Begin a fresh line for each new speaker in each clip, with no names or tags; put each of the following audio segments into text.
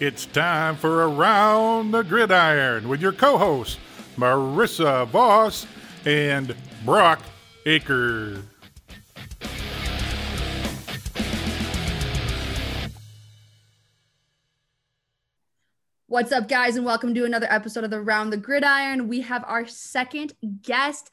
It's time for Around the Gridiron with your co hosts, Marissa Voss and Brock Aker.
What's up, guys, and welcome to another episode of the Round the Gridiron. We have our second guest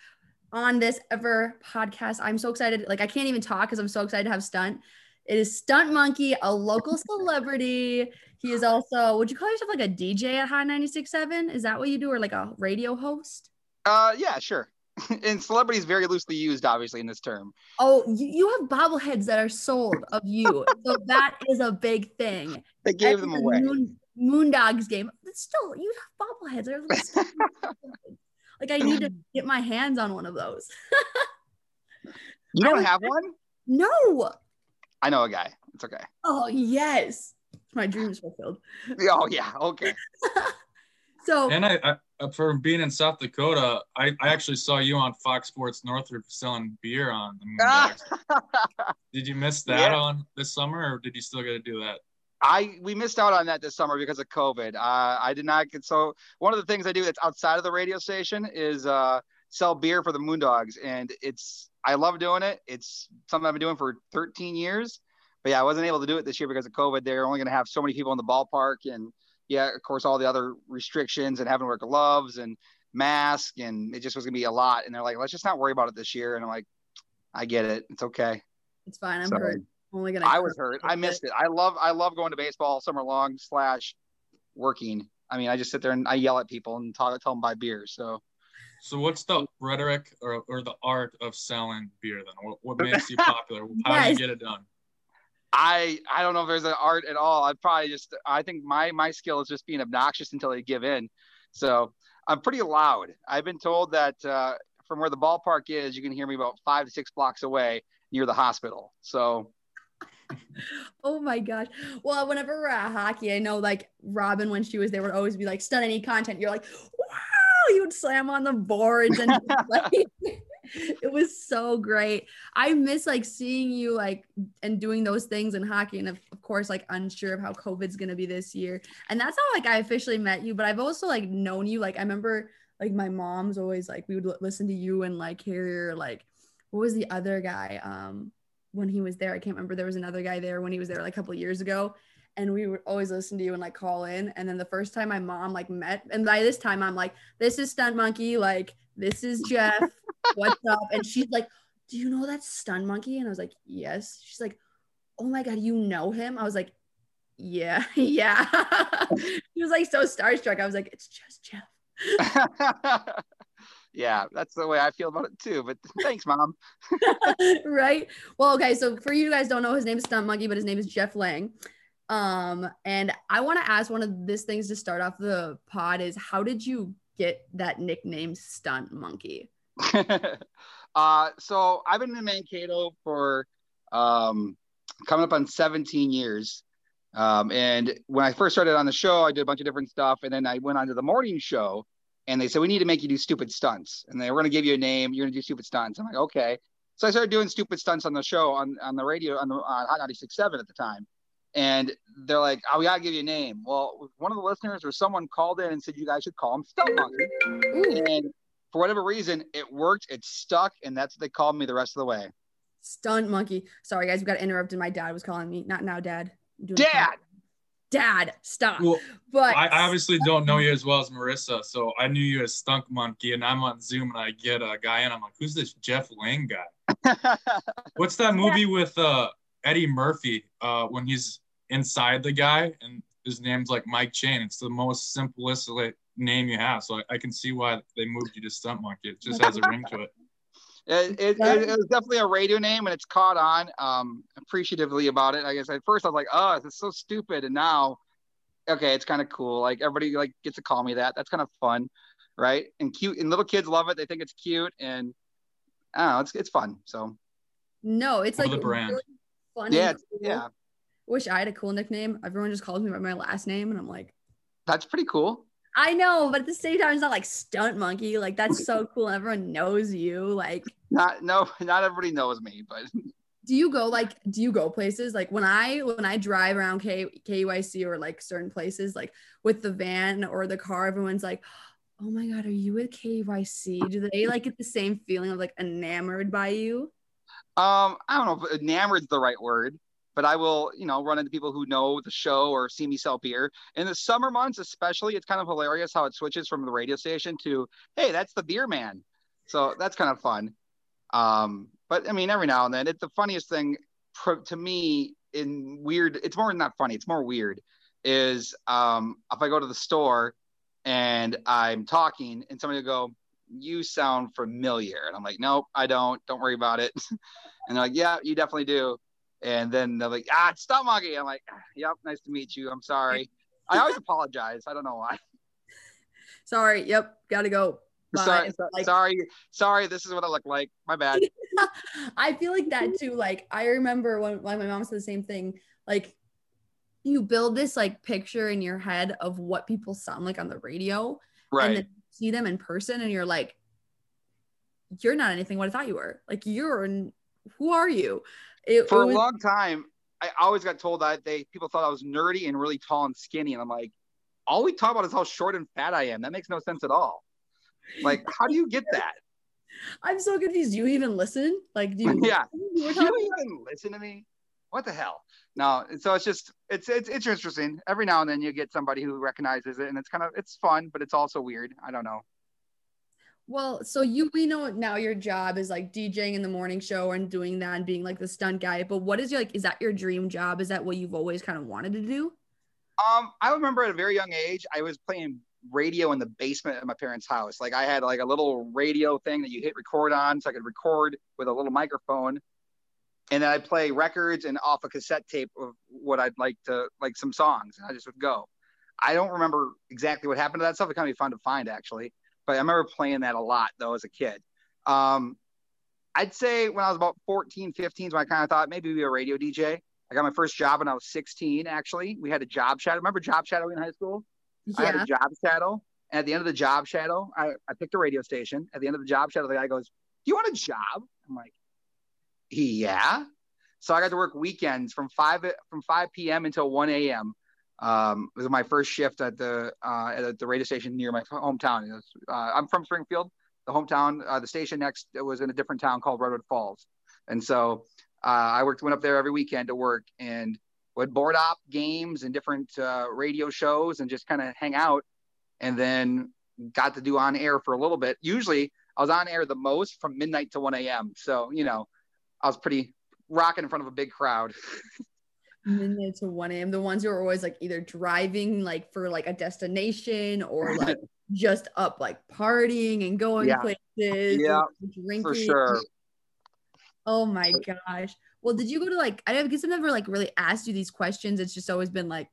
on this ever podcast. I'm so excited. Like, I can't even talk because I'm so excited to have Stunt. It is Stunt Monkey, a local celebrity. He is also, would you call yourself like a DJ at High 96.7? Is that what you do, or like a radio host?
Uh, yeah, sure. and celebrity is very loosely used, obviously, in this term.
Oh, you, you have bobbleheads that are sold of you. so that is a big thing.
They gave them away.
Moon, Moondogs game. It's still, you have bobbleheads. Like, I need to get my hands on one of those.
you don't have one?
No.
I know a guy. It's okay.
Oh, yes. My dreams is fulfilled.
Oh, yeah. Okay.
so,
And I, I uh, from being in South Dakota, I, I actually saw you on Fox Sports Northwood selling beer on the Moondogs. did you miss that
Yeah.
on this summer, or did you still get to do that?
I we missed out on that this summer because of COVID. Uh, I did not get so one of the things I do that's outside of the radio station is uh, sell beer for the Moondogs, and it's I love doing it. It's something I've been doing for 13 years. But yeah, I wasn't able to do it this year because of COVID. They're only going to have so many people in the ballpark, and yeah, of course, all the other restrictions and having to wear gloves and mask, and it just was going to be a lot. And they're like, let's just not worry about it this year. And I'm like, I get it. It's okay.
it's fine. I'm
So-
hurt. I'm only gonna.
I was hurt. I missed it. I love I love going to baseball all summer long slash working. I mean, I just sit there and I yell at people and talk, tell them buy beer. So
So what's the rhetoric or, or the art of selling beer then? What, what makes you popular? How do you get it done?
I I don't know if there's an art at all. I'd probably just I think my my skill is just being obnoxious until they give in. So I'm pretty loud. I've been told that uh, from where the ballpark is, you can hear me about five to six blocks away near the hospital. So
Oh my gosh. Well, whenever we're at hockey, I know like Robin, when she was there, would always be like, stun any content. You're like, wow, you would slam on the boards and like, it was so great. I miss like seeing you like and doing those things in hockey. And of, of course, like unsure of how COVID's gonna be this year. And that's how like I officially met you. But I've also like known you. Like I remember like my mom's always like we would li- listen to you and like hear like what was the other guy? Um when he was there. I can't remember. There was another guy there when he was there like a couple years ago. And we would always listen to you and like call in. And then the first time my mom like met, and by this time I'm like, this is Stunt Monkey. Like, this is Jeff. What's up? And she's like, Do you know that Stunt Monkey? And I was like, Yes. She's like, Oh my God, you know him? I was like, Yeah, yeah. she was like so starstruck. I was like, It's just Jeff.
yeah, that's the way I feel about it too. But thanks, mom.
right? Well, okay. So for you guys don't know, his name is Stunt Monkey, but his name is Jeff Lang. Um, and I want to ask one of these things to start off the pod is how did you get that nickname Stunt Monkey?
uh, so I've been in Mankato for um, coming up on 17 years. Um, and when I first started on the show, I did a bunch of different stuff. And then I went on to the morning show and they said, we need to make you do stupid stunts. And they were going to give you a name. You're going to do stupid stunts. I'm like, okay. So I started doing stupid stunts on the show on, on the radio on the on Hot 96.7 at the time. And they're like, oh, we got to give you a name. Well, one of the listeners or someone called in and said, you guys should call him Stunt Monkey. And for whatever reason, it worked. It stuck, and that's what they called me the rest of the way.
Stunt Monkey. Sorry, guys, we got interrupted. My dad was calling me. Not now, Dad. Doing
Dad!
Dad, stop.
Well,
but
I, I obviously don't know you as well as Marissa, so I knew you as Stunt Monkey, and I'm on Zoom and I get a guy in. I'm like, who's this Jeff Lang guy? What's that movie with uh, Eddie Murphy uh, when he's inside the guy and his name's like Mike Chain? It's the most simplest like, name you have, so I, I can see why they moved you to Stunt Monkey. It just has a ring to it.
it, it, it, it was definitely a radio name, and it's caught on. Um, appreciatively about it. I guess at first I was like, oh, this is so stupid, and now, okay, it's kind of cool. Like everybody like gets to call me that. That's kind of fun, right? And cute, and little kids love it. They think it's cute, and I don't know, it's it's fun. So
no, it's like
the brand.
really fun. and
yeah,
cool.
yeah,
Wish I had a cool nickname. Everyone just calls me by my last name, and I'm like,
that's pretty cool.
I know, but at the same time, it's not like stunt monkey. Like that's so cool. Everyone knows you. Like
Not no, not everybody knows me, but
do you go like do you go places like when i when i drive around K, kyc or like certain places like with the van or the car everyone's like oh my god are you with kyc do they like get the same feeling of like enamored by you
um i don't know if enamored's the right word but i will you know run into people who know the show or see me sell beer in the summer months especially it's kind of hilarious how it switches from the radio station to hey that's the beer man so that's kind of fun um but I mean, every now and then, it's the funniest thing to me in weird. It's more not funny. It's more weird. Is um, if I go to the store and I'm talking and somebody will go, "You sound familiar," and I'm like, "Nope, I don't. Don't worry about it." and they're like, "Yeah, you definitely do." And then they're like, "Ah, it's Monkey." I'm like, "Yep, nice to meet you. I'm sorry." I always apologize. I don't know why.
Sorry. Yep. Gotta go.
Sorry, like, sorry, sorry. This is what I look like. My bad.
I feel like that too. Like I remember when, when my mom said the same thing. Like you build this like picture in your head of what people sound like on the radio,
right? And
then see them in person, and you're like, you're not anything what I thought you were. Like you're, who are you?
It, For it was- a long time, I always got told that they people thought I was nerdy and really tall and skinny, and I'm like, all we talk about is how short and fat I am. That makes no sense at all. Like, how do you get that?
I'm so confused. Do you even listen? Like, do you?
yeah. Do you even listen to me? What the hell? No. So it's just it's it's it's interesting. Every now and then you get somebody who recognizes it, and it's kind of it's fun, but it's also weird. I don't know.
Well, so you we know now your job is like DJing in the morning show and doing that and being like the stunt guy. But what is your like? Is that your dream job? Is that what you've always kind of wanted to do?
Um, I remember at a very young age, I was playing radio in the basement of my parents' house. Like I had like a little radio thing that you hit record on, so I could record with a little microphone, and then I'd play records and off a cassette tape of what I'd like to like some songs, and I just would go. I don't remember exactly what happened to that stuff. It kind of be fun to find actually, but I remember playing that a lot though as a kid. Um, I'd say when I was about 14, 15, when I kind of thought maybe be a radio DJ. I got my first job when I was 16. Actually, we had a job shadow. Remember job shadowing in high school? Yeah. I had a job shadow. And at the end of the job shadow, I, I picked a radio station. At the end of the job shadow, the guy goes, Do you want a job? I'm like, Yeah. So I got to work weekends from 5 from 5 p.m. until 1 a.m. Um, it was my first shift at the uh, at the radio station near my hometown. Was, uh, I'm from Springfield. The hometown, uh, the station next was in a different town called Redwood Falls, and so uh, I worked went up there every weekend to work. And would board op games and different uh, radio shows and just kind of hang out and then got to do on air for a little bit usually i was on air the most from midnight to 1 a.m so you know i was pretty rocking in front of a big crowd
midnight to 1 a.m the ones who are always like either driving like for like a destination or like just up like partying and going
yeah.
places
yeah drinking for sure
oh my gosh well, did you go to like I guess I've never like really asked you these questions. It's just always been like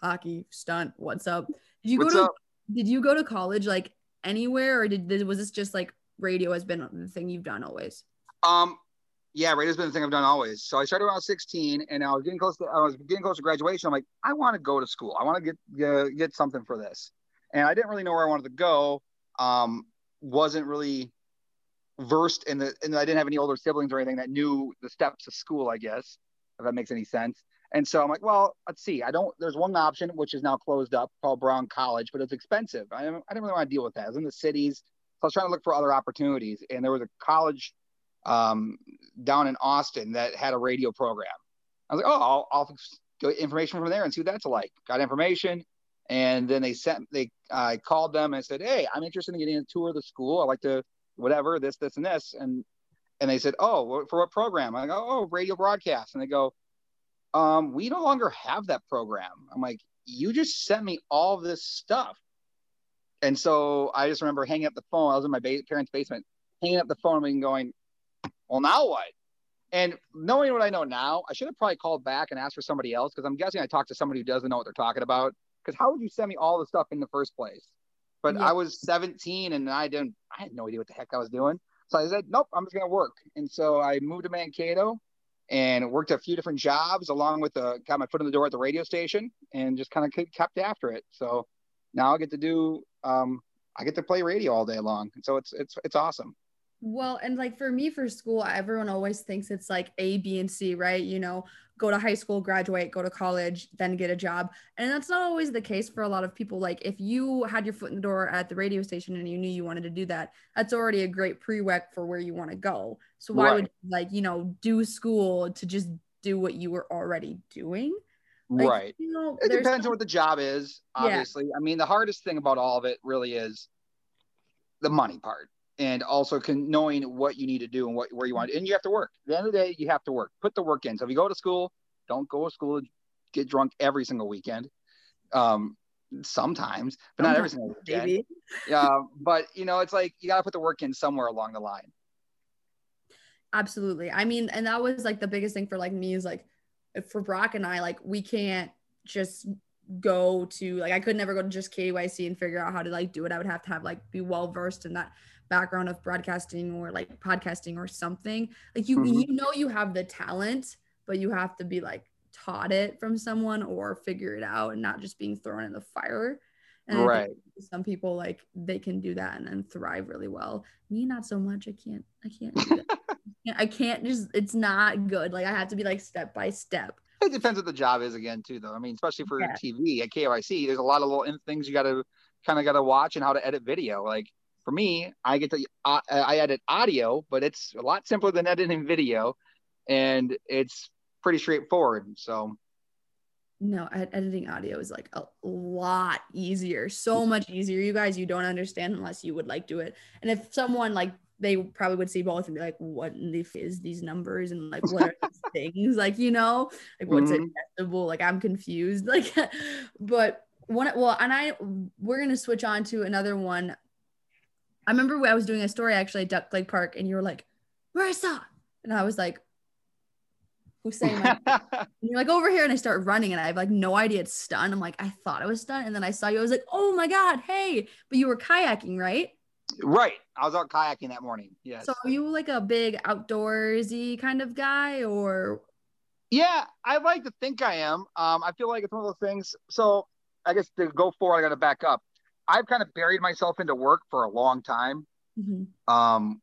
hockey, stunt, what's up? Did you
what's
go to
up?
did you go to college like anywhere or did was this just like radio has been the thing you've done always?
Um yeah, radio's been the thing I've done always. So I started was 16 and I was getting close to I was getting close to graduation. I'm like, I want to go to school. I want to get, get get something for this. And I didn't really know where I wanted to go. Um, wasn't really versed in the and I didn't have any older siblings or anything that knew the steps of school, I guess, if that makes any sense. And so I'm like, well, let's see. I don't. There's one option which is now closed up called Brown College, but it's expensive. I, I didn't really want to deal with that. I was in the cities, so I was trying to look for other opportunities. And there was a college um, down in Austin that had a radio program. I was like, oh, I'll, I'll get information from there and see what that's like. Got information, and then they sent. They I called them and said, hey, I'm interested in getting a tour of the school. I like to whatever, this, this, and this. And and they said, Oh, for what program? I go, Oh, radio broadcast. And they go, um, we no longer have that program. I'm like, you just sent me all this stuff. And so I just remember hanging up the phone. I was in my ba- parents' basement, hanging up the phone and going, well, now what? And knowing what I know now, I should have probably called back and asked for somebody else because I'm guessing I talked to somebody who doesn't know what they're talking about. Because how would you send me all the stuff in the first place? But yeah. I was 17 and I didn't, I had no idea what the heck I was doing. So I said, nope, I'm just going to work. And so I moved to Mankato and worked a few different jobs along with the, got my foot in the door at the radio station and just kind of kept after it. So now I get to do, um, I get to play radio all day long. And so it's, it's, it's awesome.
Well, and like for me for school, everyone always thinks it's like A, B, and C, right? You know, go to high school, graduate, go to college, then get a job. And that's not always the case for a lot of people. Like if you had your foot in the door at the radio station and you knew you wanted to do that, that's already a great prereq for where you want to go. So why
Right.
would you, like, you know, do school to just do what you were already doing? Like,
right.
You know,
It depends
some-
on what the job is,
Yeah.
obviously. I mean, the hardest thing about all of it really is the money part and also can, knowing what you need to do and what where you want. And you have to work. At the end of the day, you have to work. Put the work in. So if you go to school, don't go to school, get drunk every single weekend. Um, sometimes, but not every single weekend. Yeah, but you know, it's like you got to put the work in somewhere along the line.
Absolutely. I mean, and that was like the biggest thing for like me is like for Brock and I, like we can't just go to like I could never go to just KYC and figure out how to like do it. I would have to have like be well versed in that background of broadcasting or like podcasting or something. Like you
Mhm.
you know you have the talent, but you have to be like taught it from someone or figure it out and not just being thrown in the fire. And
Right.
some people like they can do that and then thrive really well. Me, not so much. I can't. I can't. I can't- just. It's not good. Like I have to be like step by step.
It depends what the job is again, too, though. I mean, especially for
Yeah.
TV at KYC, there's a lot of little things you got to kind of got to watch and how to edit video. Like for me, I get to uh, I edit audio, but it's a lot simpler than editing video, and it's pretty straightforward. So
No, ed- editing audio is like a lot easier. So much easier. You guys, you don't understand unless you would like do it. And if someone like they probably would see both and be like, "What in the f- is these numbers and like what are these things? Like you know, like what's
Mhm.
acceptable? Like I'm confused. Like, but one well, and I we're gonna switch on to another one. I remember when I was doing a story actually at Duck Lake Park, and you were like, "Marissa," and I was like, "Who's saying my and you're like over here, and I start running, and I have like no idea it's stun. I'm like, I thought I was stun, and then I saw you. I was like, oh my god, hey! But you were kayaking, right?
right, I was out kayaking that morning. Yes.
So are you like a big outdoorsy kind of guy, or
Yeah, I like to think I am. Um, I feel like it's one of those things. So I guess to go forward, I got to back up. I've kind of buried myself into work for a long time.
Mhm.
um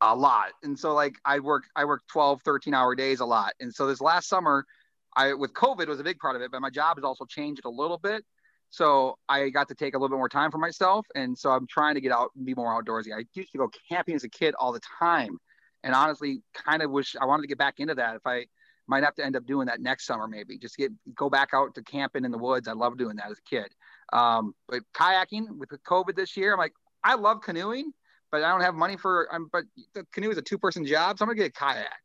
a lot. And so like i work i work 12 13 hour days a lot. And so this last summer i with covid was a big part of it but my job has also changed a little bit. So i got to take a little bit more time for myself. And so i'm trying to get out and be more outdoorsy i used to go camping as a kid all the time. And honestly kind of wish i wanted to get back into that if i might have to end up doing that next summer maybe. Just get go back out to camping in the woods. I love doing that as a kid um, but kayaking with the covid this year i'm like I love canoeing, but I don't have money for. Um, but the canoe is a two-person job, so I'm gonna get a kayak.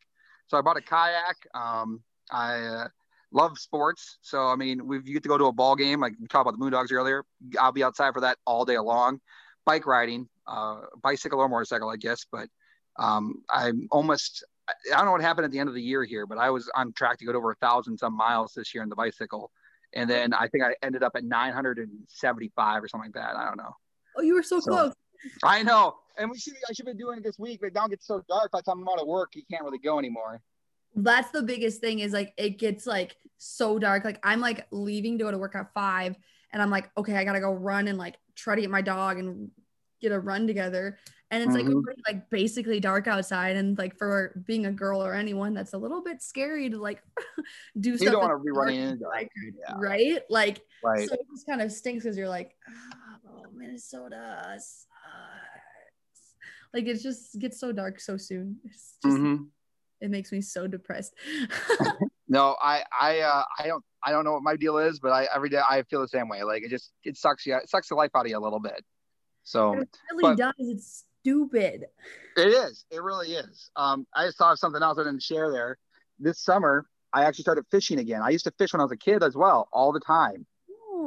So I bought a kayak. Um, I uh, love sports, so I mean, we you get to go to a ball game. Like we talked about the Moondogs earlier. I'll be outside for that all day long. Bike riding, uh, bicycle or motorcycle, I guess. But um, I'm almost. I don't know what happened at the end of the year here, but I was on track to go to over a thousand some miles this year in the bicycle, and then I think I ended up at 975 or something like that. I don't know.
oh, you were so
So-
close.
I know, and we should. I should be doing it this week, but now it gets so dark. By the time I'm out of work, you can't really go anymore.
That's the biggest thing is like it gets like so dark. Like I'm like leaving to go to work at five, and I'm like, okay, I gotta go run and like try to get my dog and get a run together. And it's like
Mhm.
already, like basically dark outside, and like for being a girl or anyone, that's a little bit scary to like do
You
stuff.
don't want to be running into
like,
yeah,
right? Like
right.
so it just kind of stinks because you're like, oh, Minnesota sucks. Like it just gets so dark so soon. It's just
Mhm.
it makes me so depressed.
No, I, I, uh, I don't, I don't know what my deal is, but I every day I feel the same way. Like it just, it sucks you, it sucks the life out of you a little bit. So
it really
but-
does. It's stupid.
it is, it really is. Um, I just thought of something else I didn't share there. This summer, I actually started fishing again. I used to fish when I was a kid as well, all the time.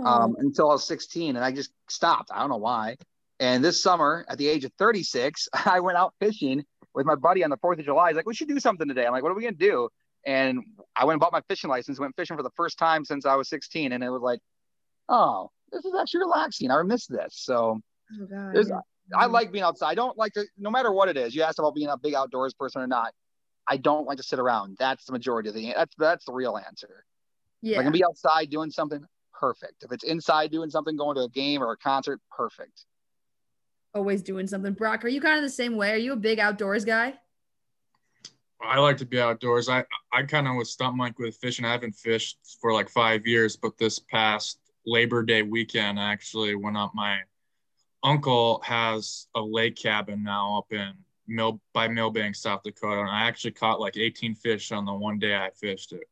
um, until I was 16, and I just stopped. I don't know why. And this summer, at the age of 36, I went out fishing with my buddy on the 4th of July. He's like, we should do something today. I'm like, what are we going to do? And I went and bought my fishing license, went fishing for the first time since I was 16. And it was like, oh, this is actually relaxing. I miss this. So
oh god.
there's-. I mm-hmm. like being outside. I don't like to, no matter what it is. You asked about being a big outdoors person or not. I don't like to sit around. That's the majority of the, that's, that's the real answer. If
yeah.
I can be outside doing something, perfect. If it's inside doing something, going to a game or a concert, perfect.
always doing something. Brock, are you kind of the same way? Are you a big outdoors guy?
I like to be outdoors. I I kind of was stump Mike with fishing. I haven't fished for like five years, but this past Labor Day weekend, I actually went up. My uncle has a lake cabin now up in Mill by Milbank, South Dakota, and I actually caught like 18 fish on the one day I fished it.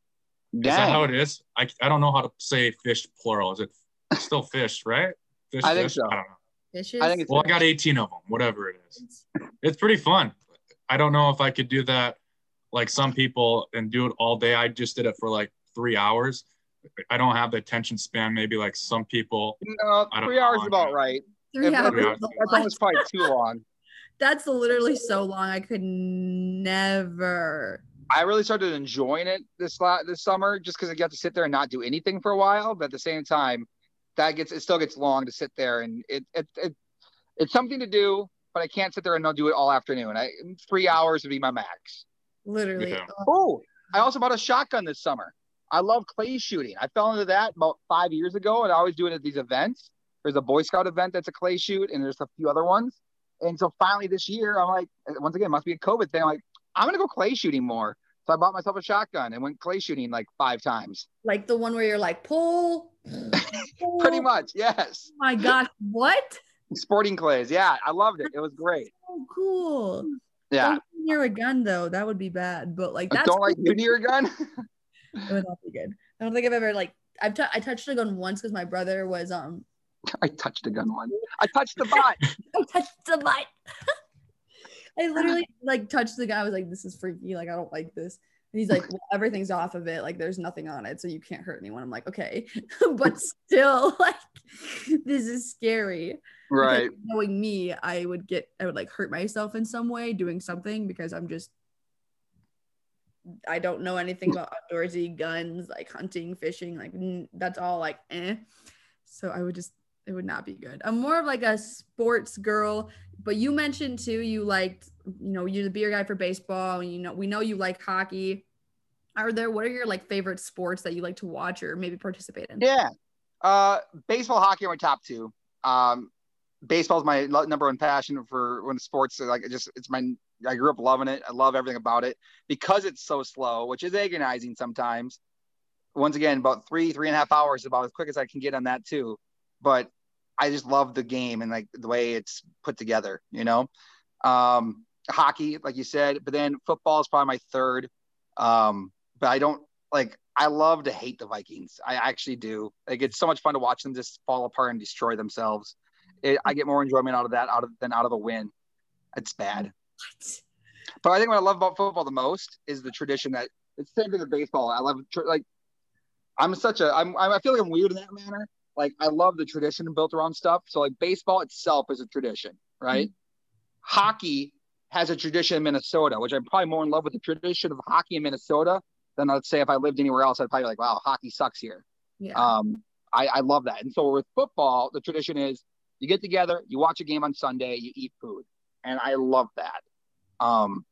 Is that how it is? I, I don't know how to say fish plural. Is it still fish, right? Fish,
I think
fish?
so.
I don't know.
Fishes?
I think it's
Well, I got 18 of them, whatever it is. It's pretty fun. I don't know if I could do that like some people and do it all day. I just did it for like three hours. I don't have the attention span, maybe like some people.
no, three hours is about right.
Three
If-
hours.
Three
is
hours.
That's almost probably too long.
That's literally so long. I could never.
I really started enjoying it this la- this summer just because I got to sit there and not do anything for a while. But at the same time, that gets it still gets long to sit there and it it, it it's something to do, but I can't sit there and not do it all afternoon. I three hours would be my max.
Literally.
Yeah.
Oh,
Oh, I also bought a shotgun this summer. I love clay shooting. I fell into that about five years ago, and I always do it at these events. There's a Boy Scout event that's a clay shoot, and there's a few other ones. And so finally this year, I'm like, once again, it must be a COVID thing. I'm like, I'm gonna go clay shooting more. So I bought myself a shotgun and went clay shooting like five times.
like the one where you're like, pull. pull.
Pretty much, yes.
Oh my gosh. What?
Sporting clays, yeah, I loved it. It was great.
So cool.
Yeah,
Don't near a gun though. That would be bad. But like that's
don't like
cool.
you near a gun.
It would not be good. I don't think I've ever like I've t- I touched a gun once because my brother was um
I touched a gun once. I touched the butt.
I touched the butt. I literally like touched the guy. I was like, this is freaky. Like, I don't like this. And he's like, well, everything's off of it. Like, there's nothing on it. So you can't hurt anyone. I'm like, okay. but still, like, this is scary. Because
right.
knowing me, I would get, I would like hurt myself in some way doing something because I'm just, I don't know anything about outdoorsy guns, like hunting, fishing. Like, that's all like, eh. So I would just, it would not be good. I'm more of like a sports girl, but you mentioned too, you liked, you know, you're the beer guy for baseball. And, you know, we know you like hockey. Are there, what are your like favorite sports that you like to watch or maybe participate in?
Yeah. Uh, baseball, hockey are my top two. Um, baseball is my number one passion for when sports. Like, it just it's my. I grew up loving it. I love everything about it because it's so slow, which is agonizing sometimes. Once again, about three, three and a half hours is about as quick as I can get on that too. But I just love the game and like the way it's put together. You know, um, hockey, like you said, but then football is probably my third. Um, but I don't like I love to hate the Vikings. I actually do. Like it's so much fun to watch them just fall apart and destroy themselves. It, I get more enjoyment out of that out of than out of a win. It's bad.
What?
But I think what I love about football the most is the tradition that it's the same thing with baseball. I love tr- like I'm such a I'm I feel like I'm weird in that manner. Like I love the tradition built around stuff. So like baseball itself is a tradition, right? Hockey has a tradition in Minnesota, which I'm probably more in love with the tradition of hockey in Minnesota than let's say if I lived anywhere else, I'd probably be like, wow, hockey sucks here.
Yeah.
Um, I, I love that. And so with football, the tradition is you get together, you watch a game on Sunday, you eat food. And I love that. Um,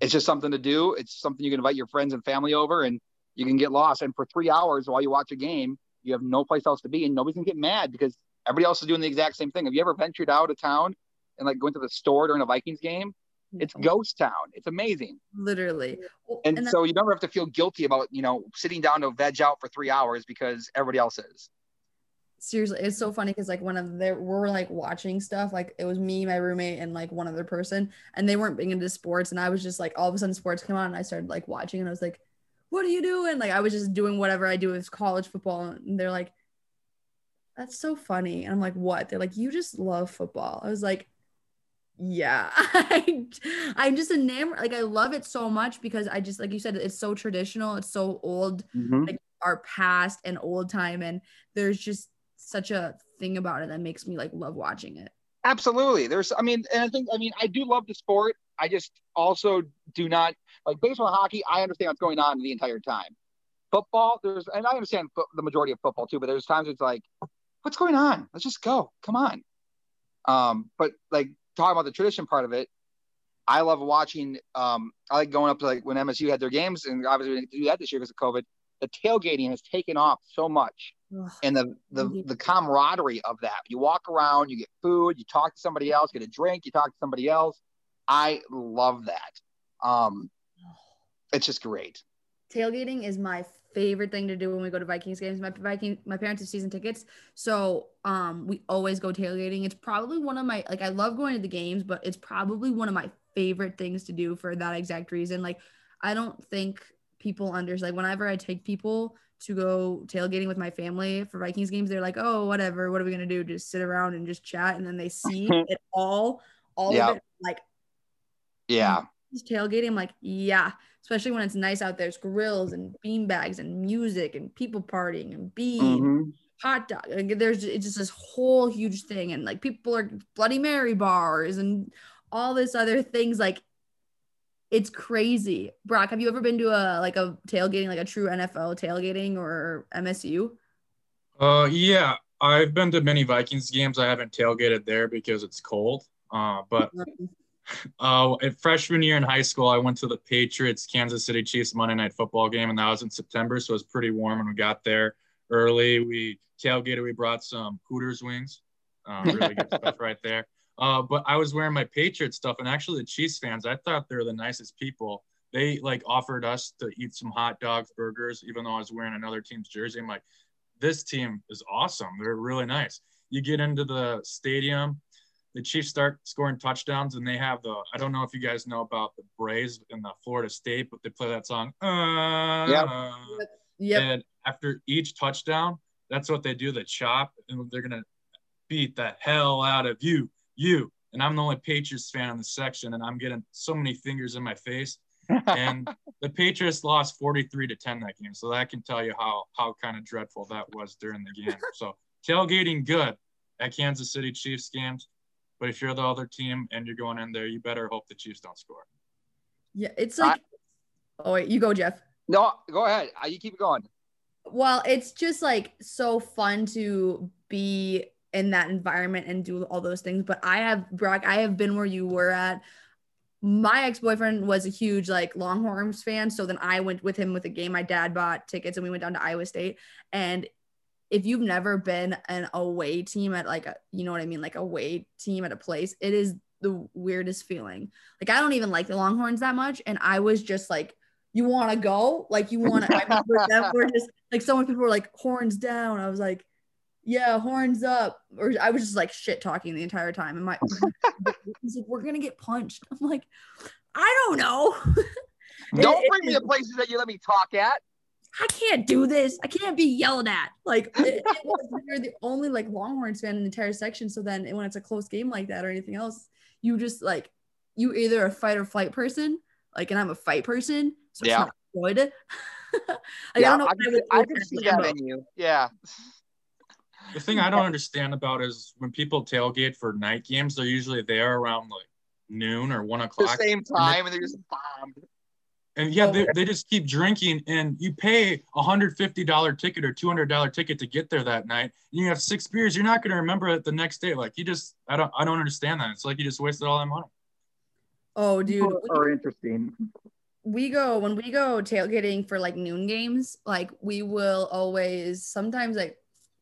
it's just something to do. It's something you can invite your friends and family over and you can get lost. And for three hours while you watch a game, you have no place else to be and nobody's gonna get mad because everybody else is doing the exact same thing. Have you ever ventured out of town and like going to the store during a Vikings game? It's ghost town. It's amazing.
literally.
And,
then-
so you never have to feel guilty about, you know, sitting down to veg out for three hours because everybody else is.
seriously it's so funny because like one of there we're like watching stuff like it was me my roommate and like one other person and they weren't big into sports and i was just like all of a sudden sports came on and i started like watching and i was like what are you doing? Like i was just doing whatever i do with college football and they're like that's so funny. And i'm like what? They're like you just love football. I was like yeah I, i'm just enamored like i love it so much because i just like you said it's so traditional it's so old mm-hmm. like our past and old time and there's just such a thing about it that makes me like love watching it.
Absolutely. There's, I mean, and I think, I mean, I do love the sport. I just also do not like baseball hockey. I understand what's going on the entire time. Football, there's, and I understand fo- the majority of football too, but there's times it's like, what's going on? Let's just go. Come on. Um, but like talking about the tradition part of it, I love watching. Um, I like going up to like when MSU had their games, and obviously we didn't do that this year because of COVID. the tailgating has taken off so much
Ugh.
and the the the camaraderie of that. You walk around, you get food, you talk to somebody else, get a drink, you talk to somebody else. I love that. Um, it's just great.
tailgating is my favorite thing to do when we go to Vikings games. My Viking, my parents have season tickets, so um, we always go tailgating. It's probably one of my like I love going to the games, but it's probably one of my favorite things to do for that exact reason. Like I don't think people understand. Like whenever I take people to go tailgating with my family for Vikings games, they're like, "Oh, whatever. What are we gonna do? Just sit around and just chat?" And then they see it all, all
Yeah.
of it, like
Yeah.
just tailgating. I'm like, yeah, especially when it's nice out. There. There's grills and bean bags and music and people partying and beans,
Mhm.
hot dog. Like, there's it's just this whole huge thing, and like people are Bloody Mary bars and all this other things. Like, it's crazy. Brock, have you ever been to a like a tailgating, like a true NFL tailgating or MSU?
Uh, yeah, I've been to many Vikings games. I haven't tailgated there because it's cold. Uh, but uh, in freshman year in high school, I went to the Patriots Kansas City Chiefs Monday Night Football game, and that was in September, so it was pretty warm. when we got there early, we tailgated. We brought some Hooters wings, um, really good stuff right there. Uh, but I was wearing my Patriot stuff, and actually the Chiefs fans, I thought they were the nicest people. They like offered us to eat some hot dogs, burgers, even though I was wearing another team's jersey. I'm like, this team is awesome. They're really nice. You get into the stadium, the Chiefs start scoring touchdowns, and they have the I don't know if you guys know about the Braves in the Florida State, but they play that song. Uh,
Yep.
Yep.
And after each touchdown, that's what they do. They chop, and they're gonna beat the hell out of you, you. And I'm the only Patriots fan in the section, and I'm getting so many fingers in my face. And the Patriots lost 43 to 10 that game, so that can tell you how how kind of dreadful that was during the game. So tailgating good at Kansas City Chiefs games, but if you're the other team and you're going in there, you better hope the Chiefs don't score.
Yeah, it's like. oh wait, you go, Jeff.
No, go ahead. You keep going.
Well, it's just like so fun to be in that environment and do all those things. But I have Brock, I have been where you were at. My ex-boyfriend was a huge like Longhorns fan. So then I went with him with a game. My dad bought tickets and we went down to Iowa State. And if you've never been an away team at like a you know what I mean, like away team at a place, it is the weirdest feeling. Like I don't even like the Longhorns that much. And I was just like, you want to go? Like you want to? I remember them were just like so many people were like horns down. I was like, yeah, horns up. Or I was just like shit talking the entire time. And my he's like, we're gonna get punched. I'm like, I don't know.
Don't
It-
bring me
it-
to places that you let me talk at.
I can't do this. I can't be yelled at. Like it, it was, you're the only like Longhorns fan in the entire section. So then when it's a close game like that or anything else, you just like you either a fight or flight person. Like, and I'm a fight person, so
Yeah.
it's not good. like,
yeah,
I don't know.
I
if
can,
would
I can see that in you. Yeah.
The thing I don't understand about is when people tailgate for night games, they're usually there around like noon or one o'clock.
The
o'clock.
same time, and they're just bombed.
And yeah, they, they just keep drinking, and you pay a hundred fifty dollar ticket or two hundred dollar ticket to get there that night. And you have six beers. You're not going to remember it the next day. Like you just, I don't, I don't understand that. It's like you just wasted all that money.
Oh, dude.
Are interesting.
we go when we go tailgating for like noon games like we will always sometimes like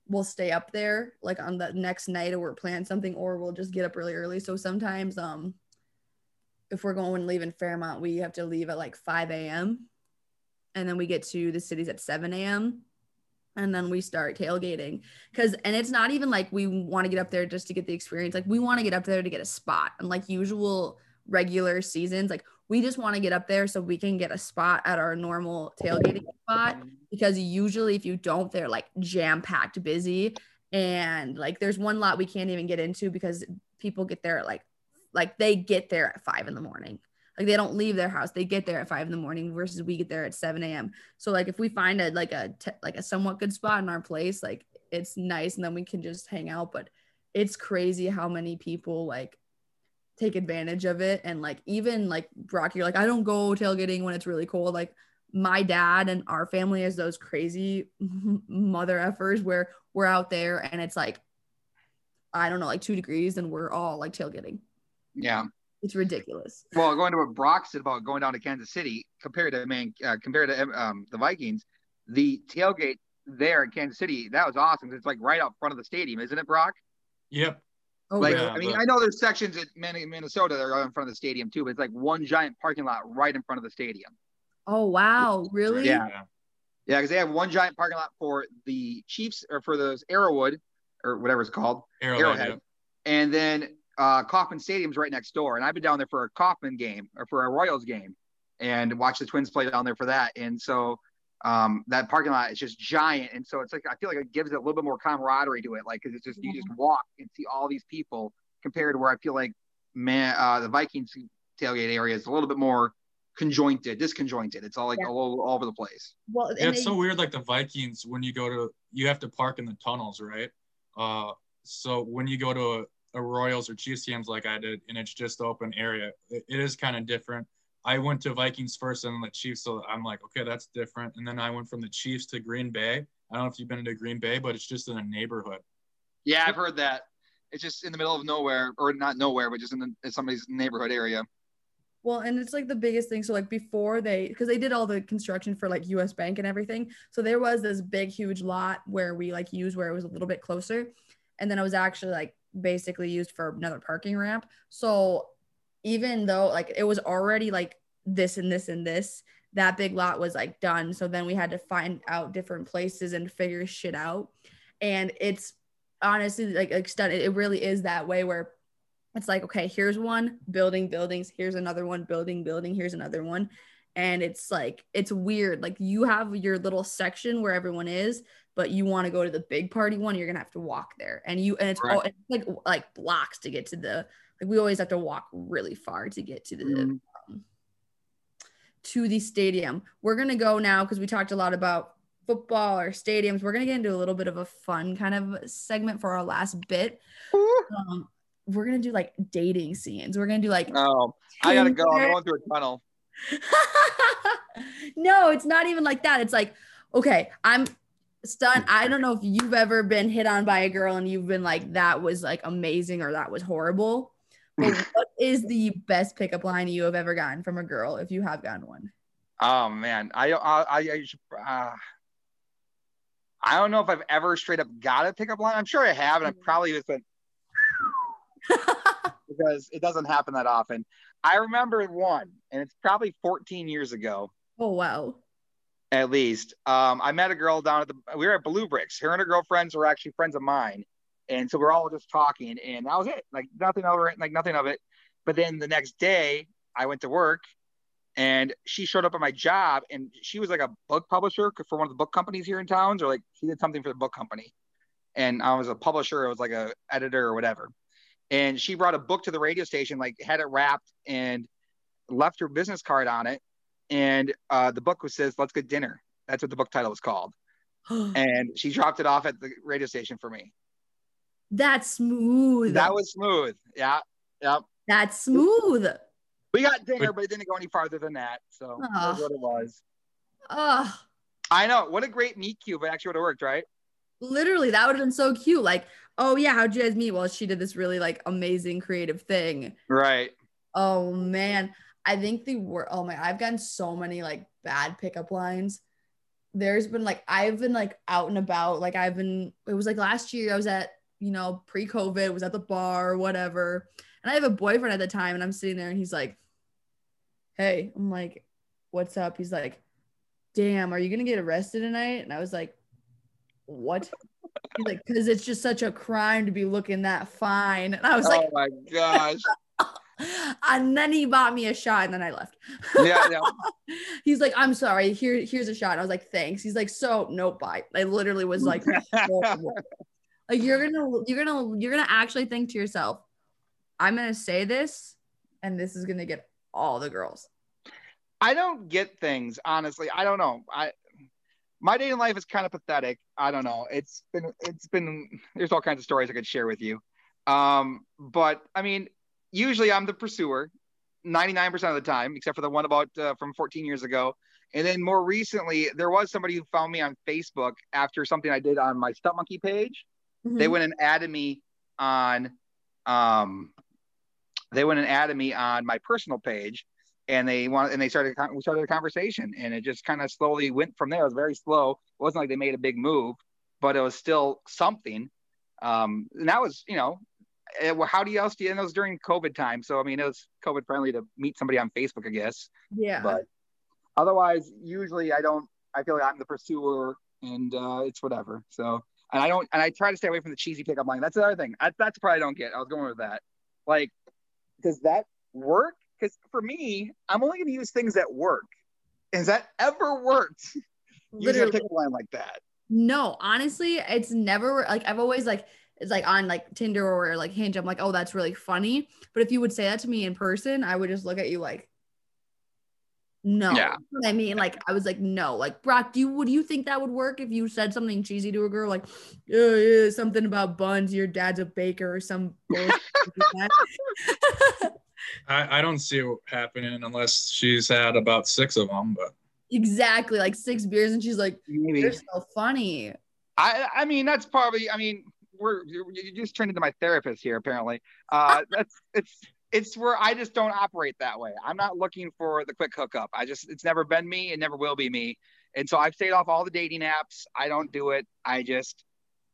we'll stay up there like on the next night or we're planning something or we'll just get up really early so sometimes um if we're going leaving fairmont we have to leave at like 5 a.m and then we get to the cities at 7 a.m and then we start tailgating. Because and it's not even like we want to get up there just to get the experience. Like we want to get up there to get a spot. And like usual regular seasons like we just want to get up there so we can get a spot at our normal tailgating spot. Because usually if you don't they're like jam packed busy. And like there's one lot we can't even get into because people get there at like like they get there at five in the morning. Like they don't leave their house. They get there at five in the morning versus we get there at 7 a.m so like if we find a like a like a somewhat good spot in our place like it's nice and then we can just hang out. But it's crazy how many people like take advantage of it. And like even like Brock you're like I don't go tailgating when it's really cold. Like my dad and our family is those crazy mother effers where we're out there and it's like I don't know like 2 degrees and we're all like tailgating
Yeah.
it's ridiculous
Well, going to what Brock said about going down to Kansas City, compared to man, uh, compared to um, the Vikings, the tailgate there in Kansas City, that was awesome. It's like right out front of the stadium, isn't it, Brock?
Yep.
Oh,
like,
yeah,
I mean,
the-
I know there's sections in Minnesota that are in front of the stadium too, but it's like one giant parking lot right in front of the stadium.
oh wow, really?
Yeah. Yeah, because they have one giant parking lot for the Chiefs or for those Arrowwood or whatever it's called,
Arrowhead.
Arrowhead.
yep.
and then uh, Kauffman Stadium's right next door. And I've been down there for a Kauffman game or for a Royals game, and watch the Twins play down there for that. And so um, that parking lot is just giant, and so it's like I feel like it gives it a little bit more camaraderie to it, like because it's just you just walk and see all these people compared to where I feel like man uh, the Vikings tailgate area is a little bit more conjointed, disconjointed. It's all like
Yeah.
all, all over the place.
Well,
Yeah, it's
they-
so weird. Like the Vikings, when you go to, you have to park in the tunnels, right? Uh, so when you go to a, a Royals or Chiefs games like I did, and it's just open area, it, it is kind of different. I went to Vikings first and then the Chiefs, so I'm like, okay, that's different. And then I went from the Chiefs to Green Bay. I don't know if you've been to Green Bay, but it's just in a neighborhood.
Yeah, I've heard that. It's just in the middle of nowhere, or not nowhere, but just in, the, in somebody's neighborhood area.
Well, and it's like the biggest thing. So like before they, because they did all the construction for like U.S. Bank and everything. So there was this big, huge lot where we like used where it was a little bit closer, and then it was actually like basically used for another parking ramp. So even though like it was already like this and this and this, that big lot was like done. So then we had to find out different places and figure shit out. And it's honestly like extent it really is that way where it's like okay here's one building buildings here's another one building building here's another one and it's like it's weird like you have your little section where everyone is but you want to go to the big party one you're gonna have to walk there and you and it's,
Right.
all, it's like like blocks to get to the like we always have to walk really far to get to the
Mhm.
to the stadium. We're gonna go now because we talked a lot about football or stadiums. We're gonna get into a little bit of a fun kind of segment for our last bit. Um, we're gonna do like dating scenes. We're gonna do like
Oh, I gotta go. I'm going through a tunnel.
no, it's not even like that. It's like, okay, I'm stunned. I don't know if you've ever been hit on by a girl and you've been like, that was like amazing or that was horrible. But what is the best pickup line you have ever gotten from a girl if you have gotten one?
Oh man, I I I, I, uh, I don't know if I've ever straight up got a pickup line. I'm sure I have, and I probably just went because it doesn't happen that often. I remember one, and it's probably 14 years ago.
oh wow.
At least. Um, I met a girl down at the we were at Blue Bricks. Her and her girlfriends were actually friends of mine, and so we're all just talking, and that was it. Like nothing over it, like nothing of it. But then the next day, I went to work, and she showed up at my job, and she was like a book publisher for one of the book companies here in towns, or like she did something for the book company, and I was a publisher. I was like a editor or whatever. And she brought a book to the radio station, like had it wrapped and left her business card on it and uh, the book was says "Let's Get Dinner." That's what the book title was called. And she dropped it off at the radio station for me.
That's smooth.
That was smooth. Yeah, yeah.
That's smooth.
We got dinner, but it didn't go any farther than that. So
Aw.
that's what it was.
Oh,
I know. What a great meet cute. It actually would have worked, right?
literally, that would have been so cute. Like, oh yeah, how'd you guys meet? Well, she did this really like amazing creative thing.
Right.
Oh man, I think the word. Oh my, I've gotten so many like bad pickup lines. There's been like I've been like out and about. Like I've been. It was like last year. I was at you know pre-COVID. Was at the bar or whatever. And I have a boyfriend at the time, and I'm sitting there, and he's like, "Hey," I'm like, "What's up?" He's like, "Damn, are you gonna get arrested tonight?" And I was like, "What?" He's like, "Cause it's just such a crime to be looking that fine." And I was oh like,
oh my gosh.
and then he bought me a shot and then I left.
Yeah, yeah.
He's like, I'm sorry, here, here's a shot. I was like, thanks. He's like, so nope, bye. I literally was like, like you're gonna you're gonna you're gonna actually think to yourself, I'm gonna say this, and this is gonna get all the girls.
I don't get things honestly. I don't know. I my dating life is kind of pathetic. I don't know. It's been it's been there's all kinds of stories I could share with you. Um, but I mean, usually I'm the pursuer, 99% of the time, except for the one about uh, from 14 years ago. And then more recently, there was somebody who found me on Facebook after something I did on my Stunt Monkey page. They
Mhm.
went and added me on um they went and added me on my personal page and they want and they started we started a conversation, and it just kind of slowly went from there. It was very slow. It wasn't like they made a big move, but it was still something. Um, and that was you know eh, how do you else do you and it was during COVID time. So I mean it was COVID friendly to meet somebody on Facebook, I guess.
Yeah.
But otherwise, usually I don't I feel like I'm the pursuer and uh, it's whatever. So and I don't and I try to stay away from the cheesy pickup line. That's the other thing. I, that's probably don't get. I was going with that. Like, does that work? Because for me, I'm only going to use things that work. Has that ever worked? Using a pickup line like that.
No, honestly, it's never like I've always like it's like on like Tinder or like Hinge. I'm like, oh, that's really funny. But if you would say that to me in person, I would just look at you like, no.
Yeah.
You know I mean, like I was like, no. Like Brock, do you would you think that would work if you said something cheesy to a girl like, oh, yeah, something about buns, your dad's a baker or some bullshit like?
I, I don't see it happening unless she's had about six of them. But
exactly, like six beers, and she's like,
Maybe.
"You're so funny."
I I mean that's probably I mean we're you you just turned into my therapist here apparently. Uh that's it's it's where I just don't operate that way. I'm not looking for the quick hookup. I just it's never been me, it never will be me. And so I've stayed off all the dating apps. I don't do it. I just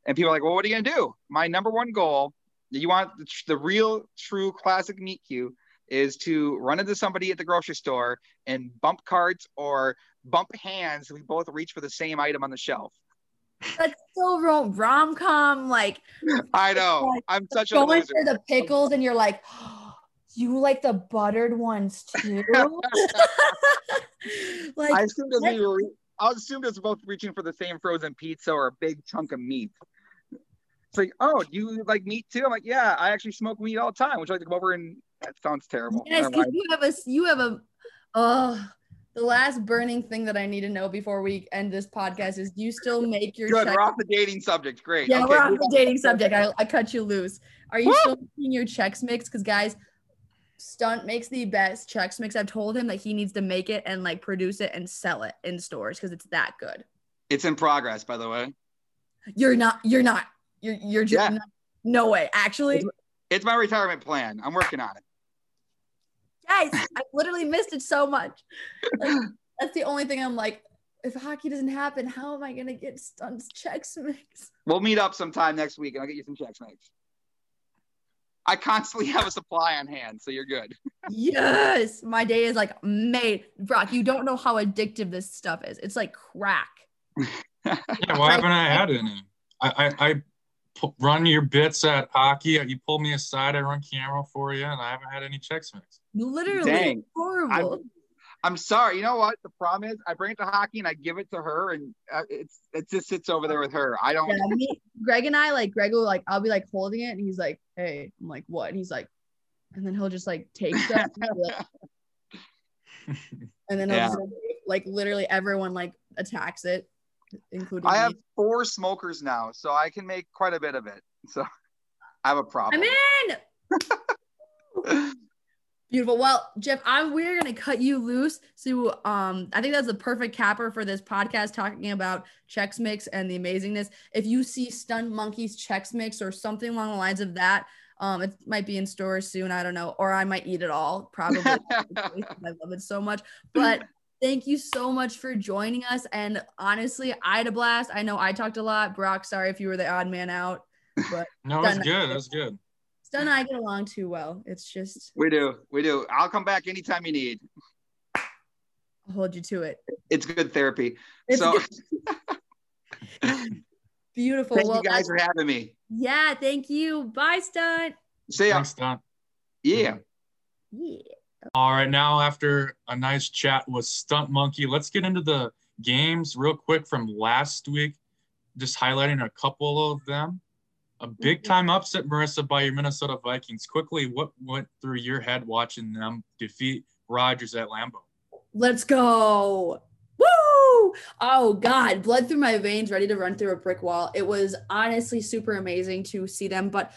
and people are like, "Well, what are you going to do?" My number one goal, you want the, the real true classic meet cute is to run into somebody at the grocery store and bump carts or bump hands. We both reach for the same item on the shelf.
That's so rom rom com. Like
I know.
Like,
I'm such a
going for the pickles, and you're like, you like the buttered ones too. like
I assumed as we were, I assumed as both reaching for the same frozen pizza or a big chunk of meat. It's like, oh, do you like meat too? I'm like, yeah, I actually smoke meat all the time. Would you like to come over and that sounds terrible.
yes,
Never
'cause
mind.
you have a you have a oh. The last burning thing that I need to know before we end this podcast is: Do you still make your
Good.
check-
We're off the dating subject. Great.
Yeah,
Okay,
we're off the dating subject. I, I cut you loose. Are you
Woo!
still making your Chex Mix? Because guys, Stunt makes the best Chex Mix. I've told him that he needs to make it and like produce it and sell it in stores because it's that good.
It's in progress, by the way.
You're not. You're not. You're. You're just.
Yeah.
Not, no way. Actually,
It's my retirement plan. I'm working on it.
Guys, I literally missed it so much. Like, that's the only thing I'm like. If hockey doesn't happen, how am I gonna get Stunt's Chex Mix?
We'll meet up sometime next week and I'll get you some Chex Mix. I constantly have a supply on hand, so you're good.
Yes, my day is like made. Brock, you don't know how addictive this stuff is. It's like crack.
yeah, why haven't I had any? I I, I pu- run your bits at hockey. You pull me aside. I run camera for you, and I haven't had any Chex Mix.
Literally
Dang.
horrible.
I'm, I'm sorry. You know what? The problem is, I bring it to hockey and I give it to her, and uh, it's it just sits over there with her. I don't.
yeah, me, Greg and I like Greg will like I'll be like holding it and he's like, hey, I'm like, what? And he's like, and then he'll just like take stuff and, and then
Yeah.
like, like literally everyone like attacks it, including
I
me.
have four smokers now, so I can make quite a bit of it. So I have a problem.
I'm in. Beautiful. Well, Jeff, I'm we're gonna cut you loose. So um I think that's the perfect capper for this podcast talking about Chex Mix and the amazingness. If you see Stunt Monkeys Chex Mix or something along the lines of that, um it might be in stores soon. I don't know. Or I might eat it all, probably. I love it so much. But thank you so much for joining us. And honestly, I had a blast. I know I talked a lot. Brock, sorry if you were the odd man out, but
No, it's
Done.
good. That's good.
Stunt and I get along too well. It's just
we do, we do. I'll come back anytime you need.
I'll hold you to it.
It's good therapy.
It's
so
good. beautiful.
thank
well,
you guys for having me.
yeah, thank you. Bye, Stunt.
See ya.
Thanks, Don.
Yeah.
Yeah.
All right, now after a nice chat with Stunt Monkey, let's get into the games real quick from last week. Just highlighting a couple of them. A mm-hmm. big time upset, Marissa, by your Minnesota Vikings. Quickly, what went through your head watching them defeat Rodgers at Lambeau?
Let's go. Woo! Oh God, blood through my veins, ready to run through a brick wall. It was honestly super amazing to see them, but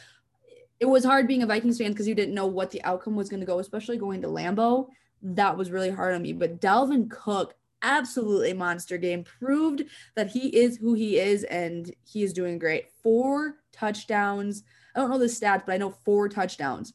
it was hard being a Vikings fan because you didn't know what the outcome was going to go, especially going to Lambeau. That was really hard on me. But Dalvin Cook, absolutely monster game, proved that he is who he is and he is doing great. Four touchdowns. I don't know the stats, but I know four touchdowns.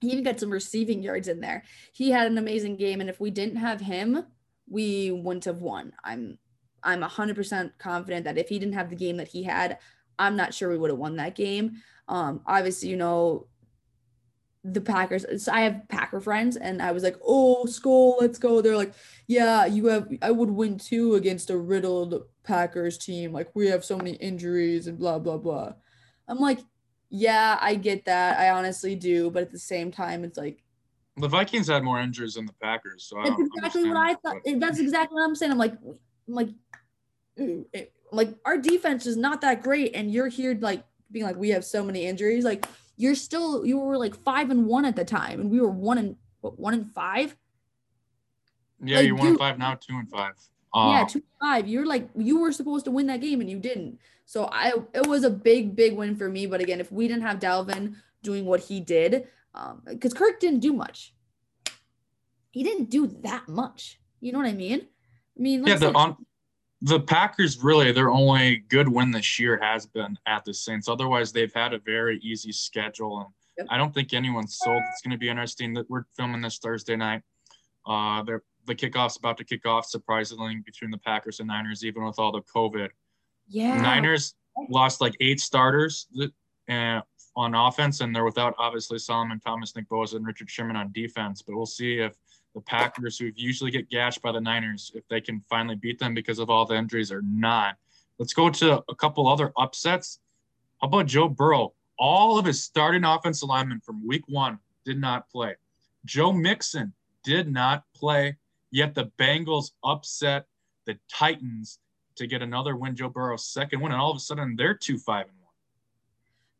He even got some receiving yards in there. He had an amazing game. And if we didn't have him, we wouldn't have won. I'm I'm 100% confident that if he didn't have the game that he had, I'm not sure we would have won that game. Um, obviously, you know, the Packers. So I have Packer friends, and I was like, "Oh, Skol, let's go." They're like, "Yeah, you have. I would win too against a riddled Packers team. Like we have so many injuries and blah blah blah." I'm like, "Yeah, I get that. I honestly do, but at the same time, it's like."
The Vikings had more injuries than the Packers, so
that's exactly what I thought. But... That's exactly what I'm saying. I'm like, I'm like, like our defense is not that great, and you're here like being like, we have so many injuries. Like you're still you were like five and one at the time, and we were one and what, one and five.
Yeah, like, you're one dude, and five now, two and five.
Uh, yeah, two five. You're like you were supposed to win that game and you didn't. So I it was a big, big win for me. But again, if we didn't have Dalvin doing what he did, um, because Kirk didn't do much. He didn't do that much. You know what I mean? I mean,
yeah, the on the Packers really their only good win this year has been at the Saints. Otherwise, they've had a very easy schedule, and yep. I don't think anyone's sold. It's going to be interesting that we're filming this Thursday night. Uh, the kickoff's about to kick off surprisingly between the Packers and Niners, even with all the COVID.
Yeah.
Niners lost like eight starters uh, on offense, and they're without obviously Solomon Thomas, Nick Bosa, and Richard Sherman on defense. But we'll see if the Packers, who usually get gashed by the Niners, if they can finally beat them because of all the injuries or not. Let's go to a couple other upsets. How about Joe Burrow? All of his starting offensive linemen from week one did not play. Joe Mixon did not play, yet the Bengals upset the Titans to get another win, Joe Burrow's second win, and all of a sudden they're two five and one.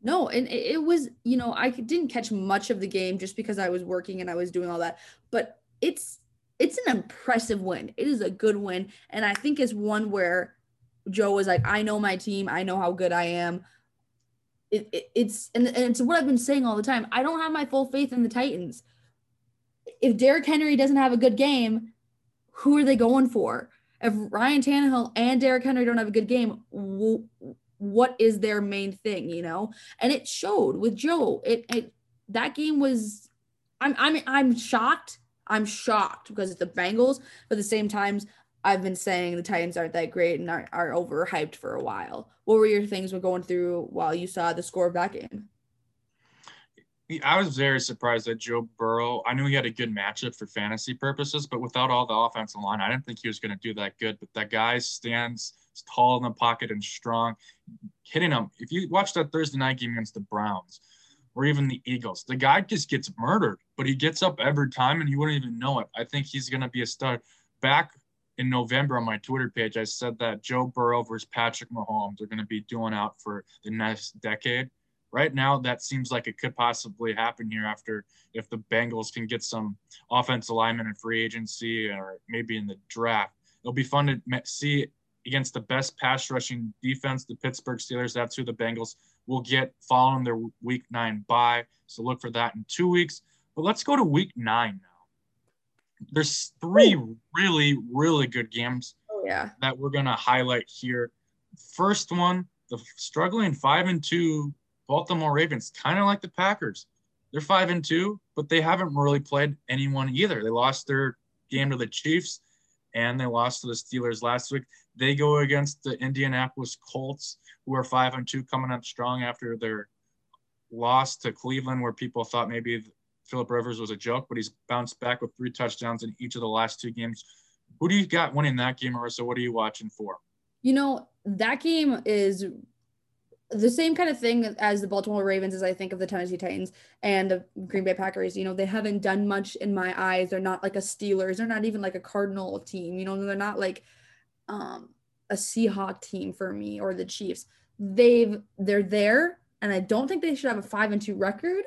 No, and it was, you know, I didn't catch much of the game just because I was working and I was doing all that. But it's it's an impressive win. It is a good win, and I think it's one where Joe was like, "I know my team. I know how good I am." It, it, it's and, and it's what I've been saying all the time. I don't have my full faith in the Titans. If Derrick Henry doesn't have a good game, who are they going for? If Ryan Tannehill and Derrick Henry don't have a good game, what is their main thing? You know, and it showed with Joe. It, it that game was. I'm I'm I'm shocked I'm shocked because it's the Bengals, but at the same time, I've been saying the Titans aren't that great and are, are overhyped for a while. What were your things were going through while you saw the score of that game?
I was very surprised that Joe Burrow. I knew he had a good matchup for fantasy purposes, but without all the offensive line, I didn't think he was going to do that good. But that guy stands tall in the pocket and strong, hitting him. If you watch that Thursday night game against the Browns, or even the Eagles. The guy just gets murdered, but he gets up every time and you wouldn't even know it. I think he's going to be a star. Back in November on my Twitter page, I said that Joe Burrow versus Patrick Mahomes are going to be doing out for the next decade. Right now, that seems like it could possibly happen here after if the Bengals can get some offensive alignment in free agency or maybe in the draft. It'll be fun to see against the best pass rushing defense, the Pittsburgh Steelers. That's who the Bengals will get following their week nine bye. So look for that in two weeks. But let's go to week nine now. There's three really, really good games
oh, yeah.
that we're going to highlight here. First one, the struggling five and two Baltimore Ravens, kind of like the Packers. They're five and two, but they haven't really played anyone either. They lost their game to the Chiefs and they lost to the Steelers last week. They go against the Indianapolis Colts, who are five and two, coming up strong after their loss to Cleveland, where people thought maybe Philip Rivers was a joke, but he's bounced back with three touchdowns in each of the last two games. Who do you got winning that game, Marissa? What are you watching for?
You know, that game is the same kind of thing as the Baltimore Ravens as I think of the Tennessee Titans and the Green Bay Packers. You know, they haven't done much in my eyes. They're not like a Steelers. They're not even like a Cardinal team. You know, they're not like um, a Seahawk team for me or the Chiefs. They've they're there, and I don't think they should have a five and two record.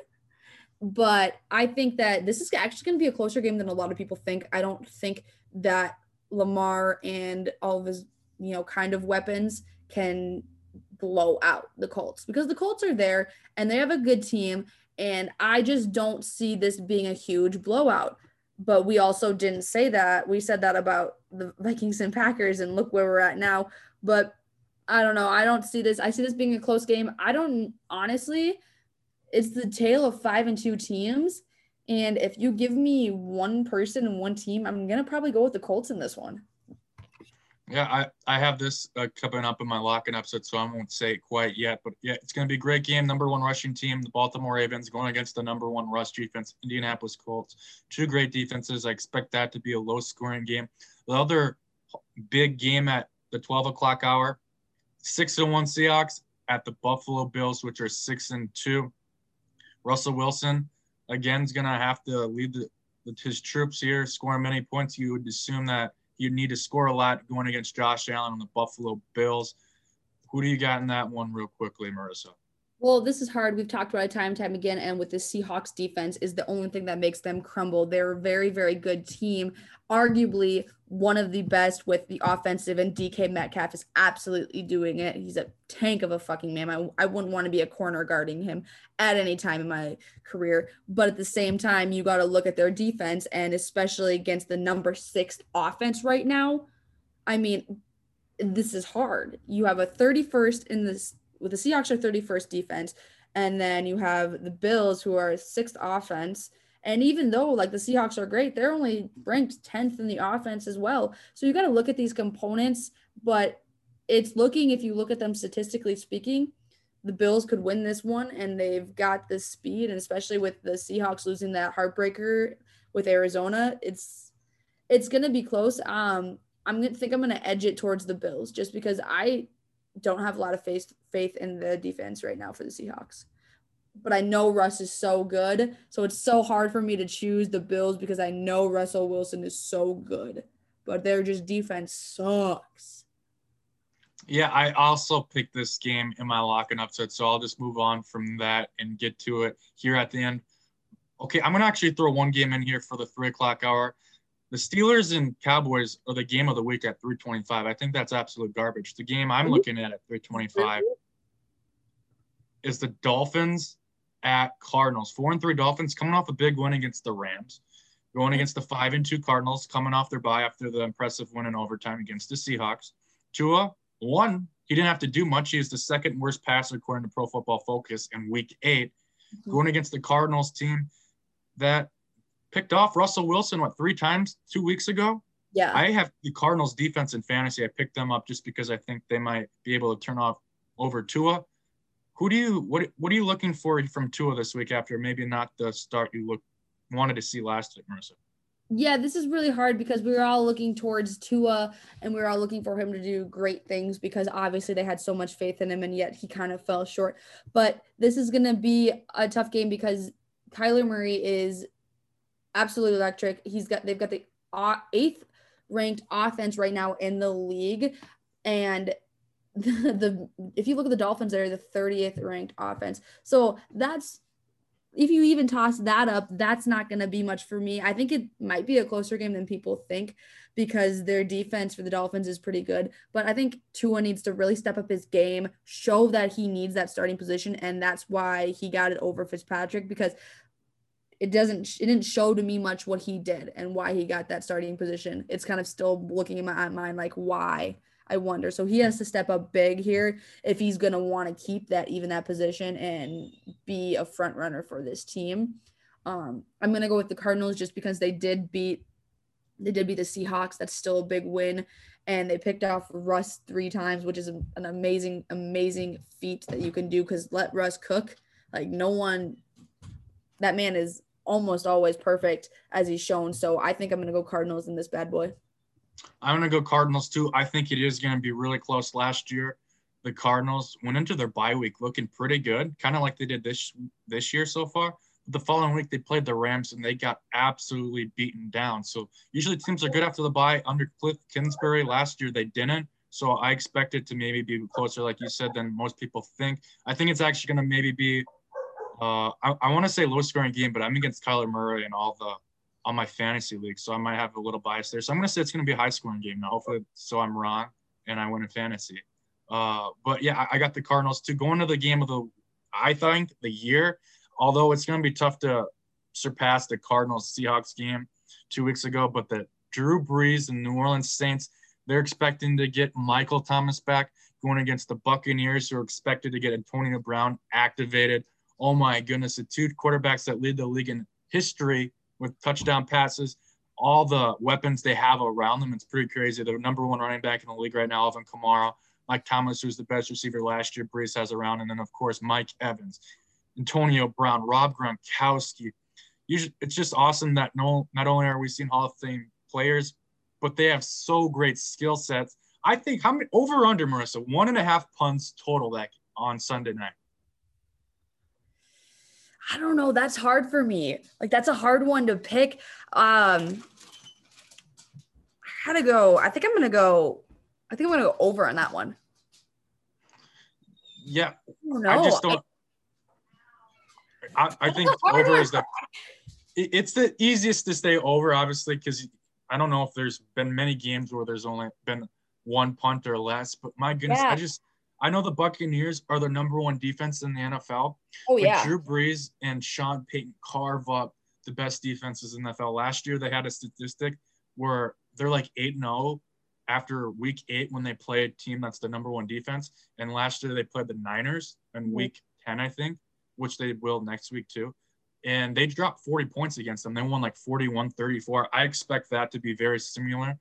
But I think that this is actually going to be a closer game than a lot of people think. I don't think that Lamar and all of his you know kind of weapons can blow out the Colts because the Colts are there and they have a good team. And I just don't see this being a huge blowout. But we also didn't say that. We said that about the Vikings and Packers, and look where we're at now. But I don't know. I don't see this. I see this being a close game. I don't honestly, it's the tale of five and two teams. And if you give me one person and one team, I'm gonna probably go with the Colts in this one.
Yeah, I, I have this uh, coming up in my locking episode, so I won't say it quite yet. But yeah, it's going to be a great game. Number one rushing team, the Baltimore Ravens, going against the number one rush defense, Indianapolis Colts. Two great defenses. I expect that to be a low scoring game. The other big game at the 12 o'clock hour, six and one Seahawks at the Buffalo Bills, which are six and two. Russell Wilson again is going to have to lead the, his troops here, scoring many points. You would assume that you need to score a lot going against Josh Allen on the Buffalo Bills. Who do you got in that one, real quickly, Marissa?
Well, this is hard. We've talked about it time and time again. And with the Seahawks defense is the only thing that makes them crumble. They're a very, very good team. Arguably one of the best with the offensive, and DK Metcalf is absolutely doing it. He's a tank of a fucking man. I, I wouldn't want to be a corner guarding him at any time in my career. But at the same time, you got to look at their defense, and especially against the number six offense right now. I mean, this is hard. You have a 31st in this with the Seahawks are 31st defense, and then you have the Bills who are sixth offense. And even though like the Seahawks are great, they're only ranked 10th in the offense as well. So you got to look at these components, but it's looking if you look at them statistically speaking, the Bills could win this one and they've got the speed and especially with the Seahawks losing that heartbreaker with Arizona, it's it's going to be close. Um I'm going to think I'm going to edge it towards the Bills just because I don't have a lot of faith faith in the defense right now for the Seahawks. But I know Russ is so good, so it's so hard for me to choose the Bills because I know Russell Wilson is so good, but their just defense sucks.
Yeah, I also picked this game in my locking upset, so I'll just move on from that and get to it here at the end. Okay, I'm gonna actually throw one game in here for the three o'clock hour. The Steelers and Cowboys are the game of the week at 325. I think that's absolute garbage. The game I'm looking at at 325 is the Dolphins at Cardinals. Four and three Dolphins coming off a big win against the Rams, going against the five and two Cardinals, coming off their bye after the impressive win in overtime against the Seahawks. Tua, one, he didn't have to do much. He is the second worst passer according to Pro Football Focus in week 8 mm-hmm. going against the Cardinals team that picked off Russell Wilson what three times two weeks ago.
Yeah,
I have the Cardinals defense in fantasy. I picked them up just because I think they might be able to turn off over Tua. Who do you what what are you looking for from Tua this week after maybe not the start you look wanted to see last week, Marissa?
Yeah, this is really hard because we were all looking towards Tua and we were all looking for him to do great things because obviously they had so much faith in him and yet he kind of fell short. But this is going to be a tough game because Kyler Murray is absolutely electric. He's got they've got the uh, eighth ranked offense right now in the league, and the, the if you look at the Dolphins, they're the 30th ranked offense. So that's if you even toss that up, that's not going to be much for me. I think it might be a closer game than people think because their defense for the Dolphins is pretty good. But I think Tua needs to really step up his game, show that he needs that starting position. And that's why he got it over Fitzpatrick because it doesn't it didn't show to me much what he did and why he got that starting position. It's kind of still looking in my mind like why I wonder. So he has to step up big here if he's gonna want to keep that even that position and be a front runner for this team. Um, I'm gonna go with the Cardinals just because they did beat they did beat the Seahawks. That's still a big win. And they picked off Russ three times, which is an amazing, amazing feat that you can do because let Russ cook. Like no one that man is almost always perfect as he's shown. So I think I'm going to go Cardinals in this bad boy.
I'm going to go Cardinals too. I think it is going to be really close. Last year, the Cardinals went into their bye week looking pretty good, kind of like they did this this year so far. But the following week, they played the Rams and they got absolutely beaten down. So usually teams are good after the bye. Under Cliff Kingsbury last year, they didn't. So I expect it to maybe be closer, like you said, than most people think. I think it's actually going to maybe be uh, I, I want to say low scoring game, but I'm against Kyler Murray and all the on my fantasy league, so I might have a little bias there. So I'm going to say it's going to be a high scoring game now. Hopefully, so I'm wrong and I win in fantasy. Uh, but yeah, I, I got the Cardinals to go into the game of the, I think the year. Although it's going to be tough to surpass the Cardinals Seahawks game two weeks ago, but the Drew Brees and New Orleans Saints, they're expecting to get Michael Thomas back going against the Buccaneers, who are expected to get Antonio Brown activated oh my goodness, the two quarterbacks that lead the league in history with touchdown passes, all the weapons they have around them. It's pretty crazy. They're number one running back in the league right now, Alvin Kamara. Mike Thomas, who's the best receiver last year, Brees has around, and then of course Mike Evans, Antonio Brown, Rob Gronkowski. It's just awesome that no, not only are we seeing Hall of Fame players, but they have so great skill sets. I think how many over under Marissa one and a half punts total that on Sunday night.
I don't know. That's hard for me. Like that's a hard one to pick. Um, I gotta go. I think I'm gonna go. I think I'm gonna go over on that one.
Yeah,
I don't know.
I just don't. I, I think over is the. It's the easiest to stay over, obviously, because I don't know if there's been many games where there's only been one punt or less. But my goodness,
Yeah.
I just I know the Buccaneers are the number one defense in the NFL.
oh yeah.
Drew Brees and Sean Payton carve up the best defenses in the NFL. Last year, they had a statistic where they're like 8 0 after week eight when they play a team that's the number one defense. And last year, they played the Niners in
Mhm.
week 10, I think, which they will next week too. And they dropped 40 points against them. They won like 41 34. I expect that to be very similar.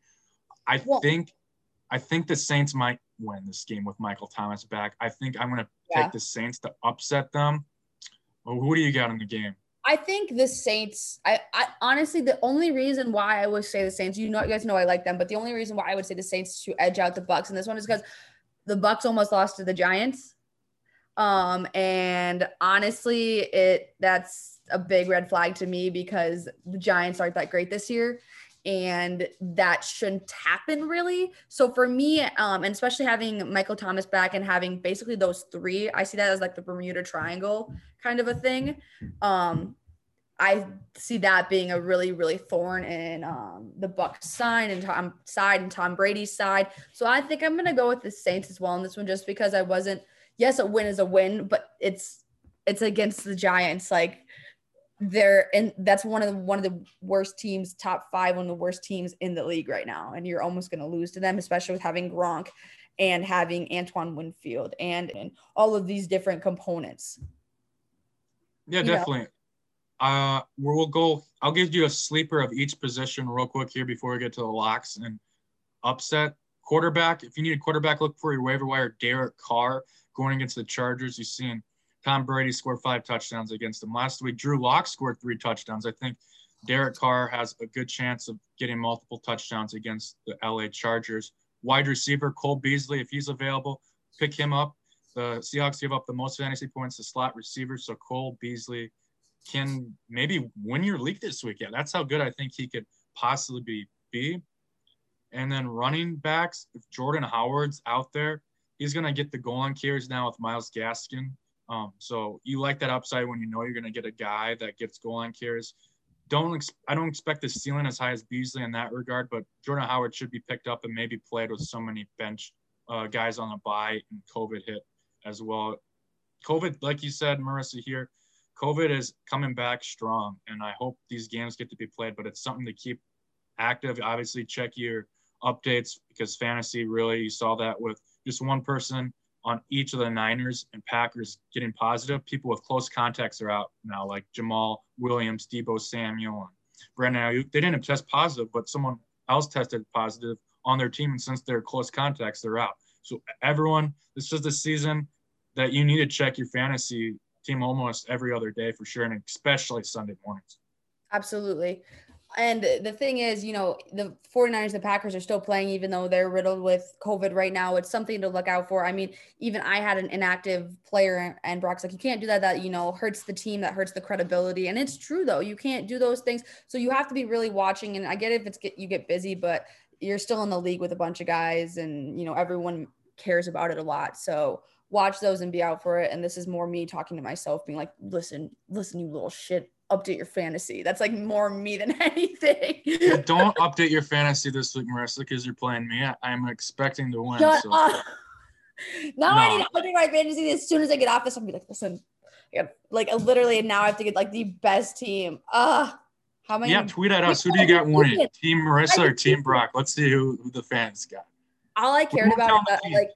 I
Well-
think. I think the Saints might win this game with Michael Thomas back. I think I'm going to
Yeah.
take the Saints to upset them. Well, who do you got in the game?
I think the Saints. I, I honestly, the only reason why I would say the Saints, you know, you guys know I like them, but the only reason why I would say the Saints to edge out the Bucks in this one is because the Bucks almost lost to the Giants. Um, and honestly, it that's a big red flag to me because the Giants aren't that great this year. And that shouldn't happen really. So for me, um, and especially having Michael Thomas back and having basically those three, I see that as like the Bermuda Triangle kind of a thing um I see that being a really, really thorn in um, the Bucks side and Tom side and Tom Brady's side. So I think I'm gonna go with the Saints as well in this one, just because I wasn't. Yes, a win is a win, but it's it's against the Giants. Like they're and that's one of the one of the worst teams, top five, one of the worst teams in the league right now, and you're almost gonna lose to them, especially with having Gronk and having Antoine Winfield and, and all of these different components.
Yeah,
You know.
definitely. Uh, where we'll go. I'll give you a sleeper of each position real quick here before we get to the locks and upset quarterback. If you need a quarterback, look for your waiver wire. Derek Carr going against the Chargers. You've seen Tom Brady scored five touchdowns against them last week. Drew Lock scored three touchdowns. I think Derek Carr has a good chance of getting multiple touchdowns against the LA Chargers. Wide receiver Cole Beasley, if he's available, pick him up. The Seahawks give up the most fantasy points to slot receivers, so Cole Beasley can maybe win your league this week. Yeah, that's how good I think he could possibly be. be. And then running backs, if Jordan Howard's out there, he's gonna get the goal on carries now with Myles Gaskin. Um, so you like that upside when you know you're gonna get a guy that gets goal line carries. Don't ex- I don't expect the ceiling as high as Beasley in that regard, but Jordan Howard should be picked up and maybe played with so many bench uh, guys on the bye and COVID hit as well. COVID, like you said, Marissa here, COVID is coming back strong, and I hope these games get to be played. But it's something to keep active. Obviously, check your updates because fantasy really you saw that with just one person on each of the Niners and Packers getting positive. People with close contacts are out now, like Jamaal Williams, Deebo Samuel, and Brandon Aiyuk. They didn't test positive, but someone else tested positive on their team, and since they're close contacts, they're out. So everyone, this is the season that you need to check your fantasy team almost every other day for sure, and especially Sunday mornings.
Absolutely. And the thing is, you know, the 49ers, the Packers are still playing, even though they're riddled with COVID right now. It's something to look out for. I mean, even I had an inactive player, and Brock's like, you can't do that. That, you know, hurts the team, that hurts the credibility. And it's true, though. You can't do those things. So you have to be really watching. And I get if it's get, you get busy, but you're still in the league with a bunch of guys, and, you know, everyone cares about it a lot. So watch those and be out for it. And this is more me talking to myself, being like, listen, listen, you little shit update your fantasy. That's like more me than anything.
Don't update your fantasy this week, Marissa, because you're playing me. I, I'm expecting to win.
Shut
so.
up. Now I need to update my fantasy as soon as I get off this. I'll be like, listen, I got, like literally now I have to get like the best team. Uh how many?
Yeah, tweet at us. Who do you got winning? Team Marissa or Team Brock? Let's see who, who the fans got.
All I cared about is that like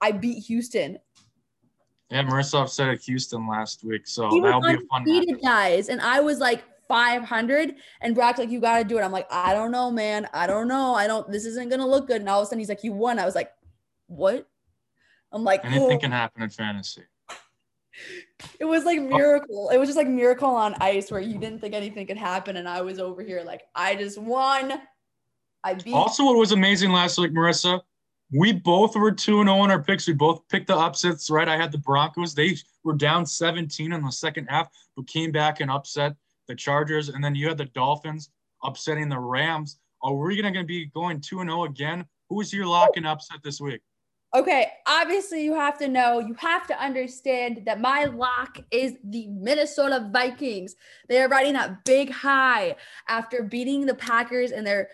I beat Houston.
Yeah, Marissa upset at Houston last week, so
He
that'll be a fun
undefeated, guys, and I was like 500. And Brock's like, you got to do it. I'm like, I don't know, man. I don't know. I don't, this isn't going to look good. And all of a sudden he's like, you won. I was like, what? I'm like,
Anything
oh.
can happen in fantasy.
it was like oh. miracle. It was just like miracle on ice where you didn't think anything could happen. And I was over here like, I just won. I beat.
Also, what was amazing last week, Marissa, we both were 2 0 in our picks. We both picked the upsets, right? I had the Broncos. They were down 17 in the second half, but came back and upset the Chargers. And then you had the Dolphins upsetting the Rams. Are we going to be going 2 0 again? Who's your lock and upset this week?
Okay, obviously you have to know, you have to understand that my lock is the Minnesota Vikings. They are riding that big high after beating the Packers and they're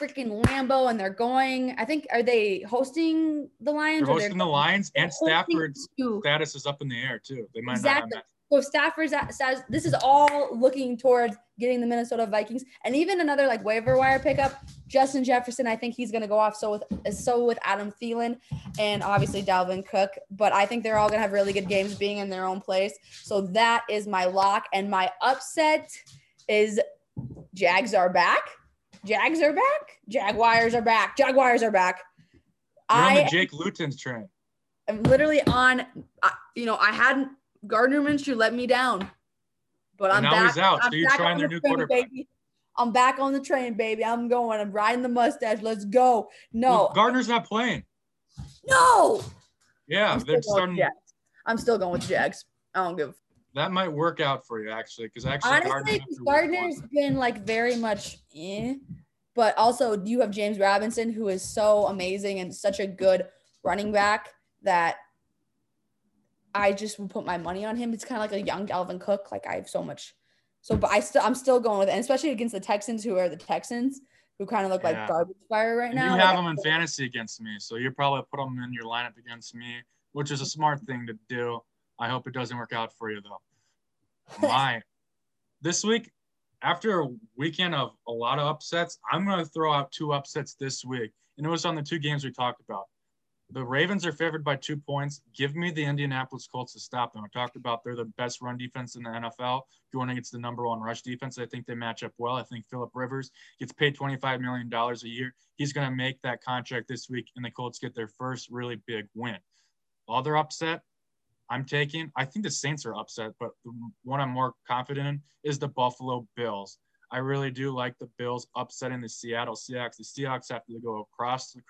freaking Lambeau, and they're going. I think are they hosting the Lions?
They're hosting the Lions and Stafford's status is up in the air too. They might
Exactly.
not
So Stafford's at, says this is all looking towards getting the Minnesota Vikings, and even another like waiver wire pickup, Justin Jefferson. I think he's going to go off. So with so with Adam Thielen, and obviously Dalvin Cook. But I think they're all going to have really good games, being in their own place. So that is my lock, and my upset is Jags are back. Jags are back. Jaguars are back. Jaguars are back.
You're on
I
the Jake Luton's train.
I'm literally on. You know, I hadn't Gardner Minshew let me down, but I'm
now
back.
he's out,
I'm
so you're trying
on
their
the
new
train,
quarterback.
Baby. I'm back on the train, baby. I'm going. I'm riding the mustache. Let's go. No,
Well, Gardner's not playing.
no.
Yeah,
I'm
they're
still,
starting.
Jags. I'm still going with Jags. I don't give.
That might work out for you actually, because actually
Honestly, Gardner's been like very much, eh. but also you have James Robinson, who is so amazing and such a good running back that I just would put my money on him. It's kind of like a young Dalvin Cook. Like I have so much, so but I still I'm still going with it, and especially against the Texans, who are the Texans, who kind of look
Yeah.
like garbage fire right
And
now.
you
Like,
have him in fantasy against me, so you're probably put them in your lineup against me, which is a smart thing to do. I hope it doesn't work out for you though. My this week, after a weekend of a lot of upsets, I'm gonna throw out two upsets this week, and it was on the two games we talked about. The Ravens are favored by two points. Give me the Indianapolis Colts to stop them. I talked about they're the best run defense in the NFL, going against the number one rush defense. I think they match up well. I think Philip Rivers gets paid $25 million a year. He's going to make that contract this week, and the Colts get their first really big win. Other upset I'm taking, I think the Saints are upset, but the one I'm more confident in is the Buffalo Bills. I really do like the Bills upsetting the Seattle Seahawks. The Seahawks have to go across the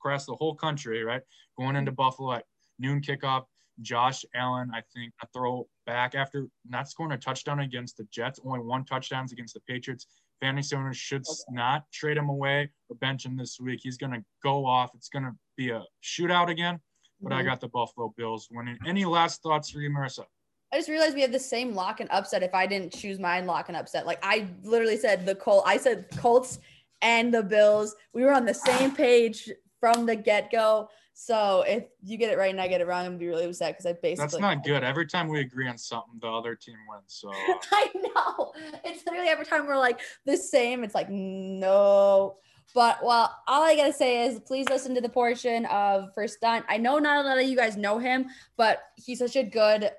across the whole country, right? Going into Buffalo at noon kickoff. Josh Allen, I think, a throw back after not scoring a touchdown against the Jets, only one touchdowns against the Patriots. Fantasy owners should not trade him away or bench him this week. He's going to go off. It's going to be a shootout again, but I
Mhm.
got the Buffalo Bills winning. Any last thoughts for you, Marissa?
I just realized we have the same lock and upset. If I didn't choose mine, lock and upset. Like I literally said the Colt. I said Colts and the Bills. We were on the same page from the get go. So if you get it right and I get it wrong, I'm gonna be really upset because I basically.
That's not good. Every time we agree on something, the other team wins. So uh,
I know. It's literally every time we're like the same. It's like no. But well, all I gotta say is please listen to the portion of First Stunt. I know not a lot of you guys know him, but he's such a good,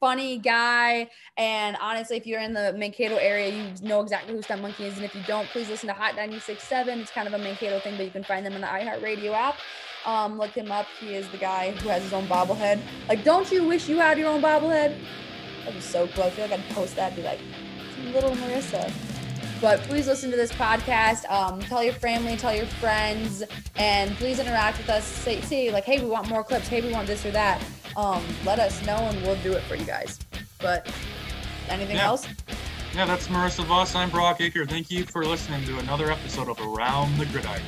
funny guy. And honestly, if you're in the Mankato area, you know exactly who Stunt Monkey is. And if you don't, please listen to Hot 96.7. It's kind of a Mankato thing, but you can find them in the iHeartRadio app. Um, look him up. He is the guy who has his own bobblehead. Like, don't you wish you had your own bobblehead? That'd be so cool. I feel like I'd post that, be like, little Marissa. But please listen to this podcast. Um, tell your family, tell your friends, and please interact with us. Say, say like, hey, we want more clips. Hey, we want this or that. Um, let us know, and we'll do it for you guys. But anything
Yeah.
else?
yeah, that's Marissa Voss. I'm Brock Aker. Thank you for listening to another episode of Around the Gridiron.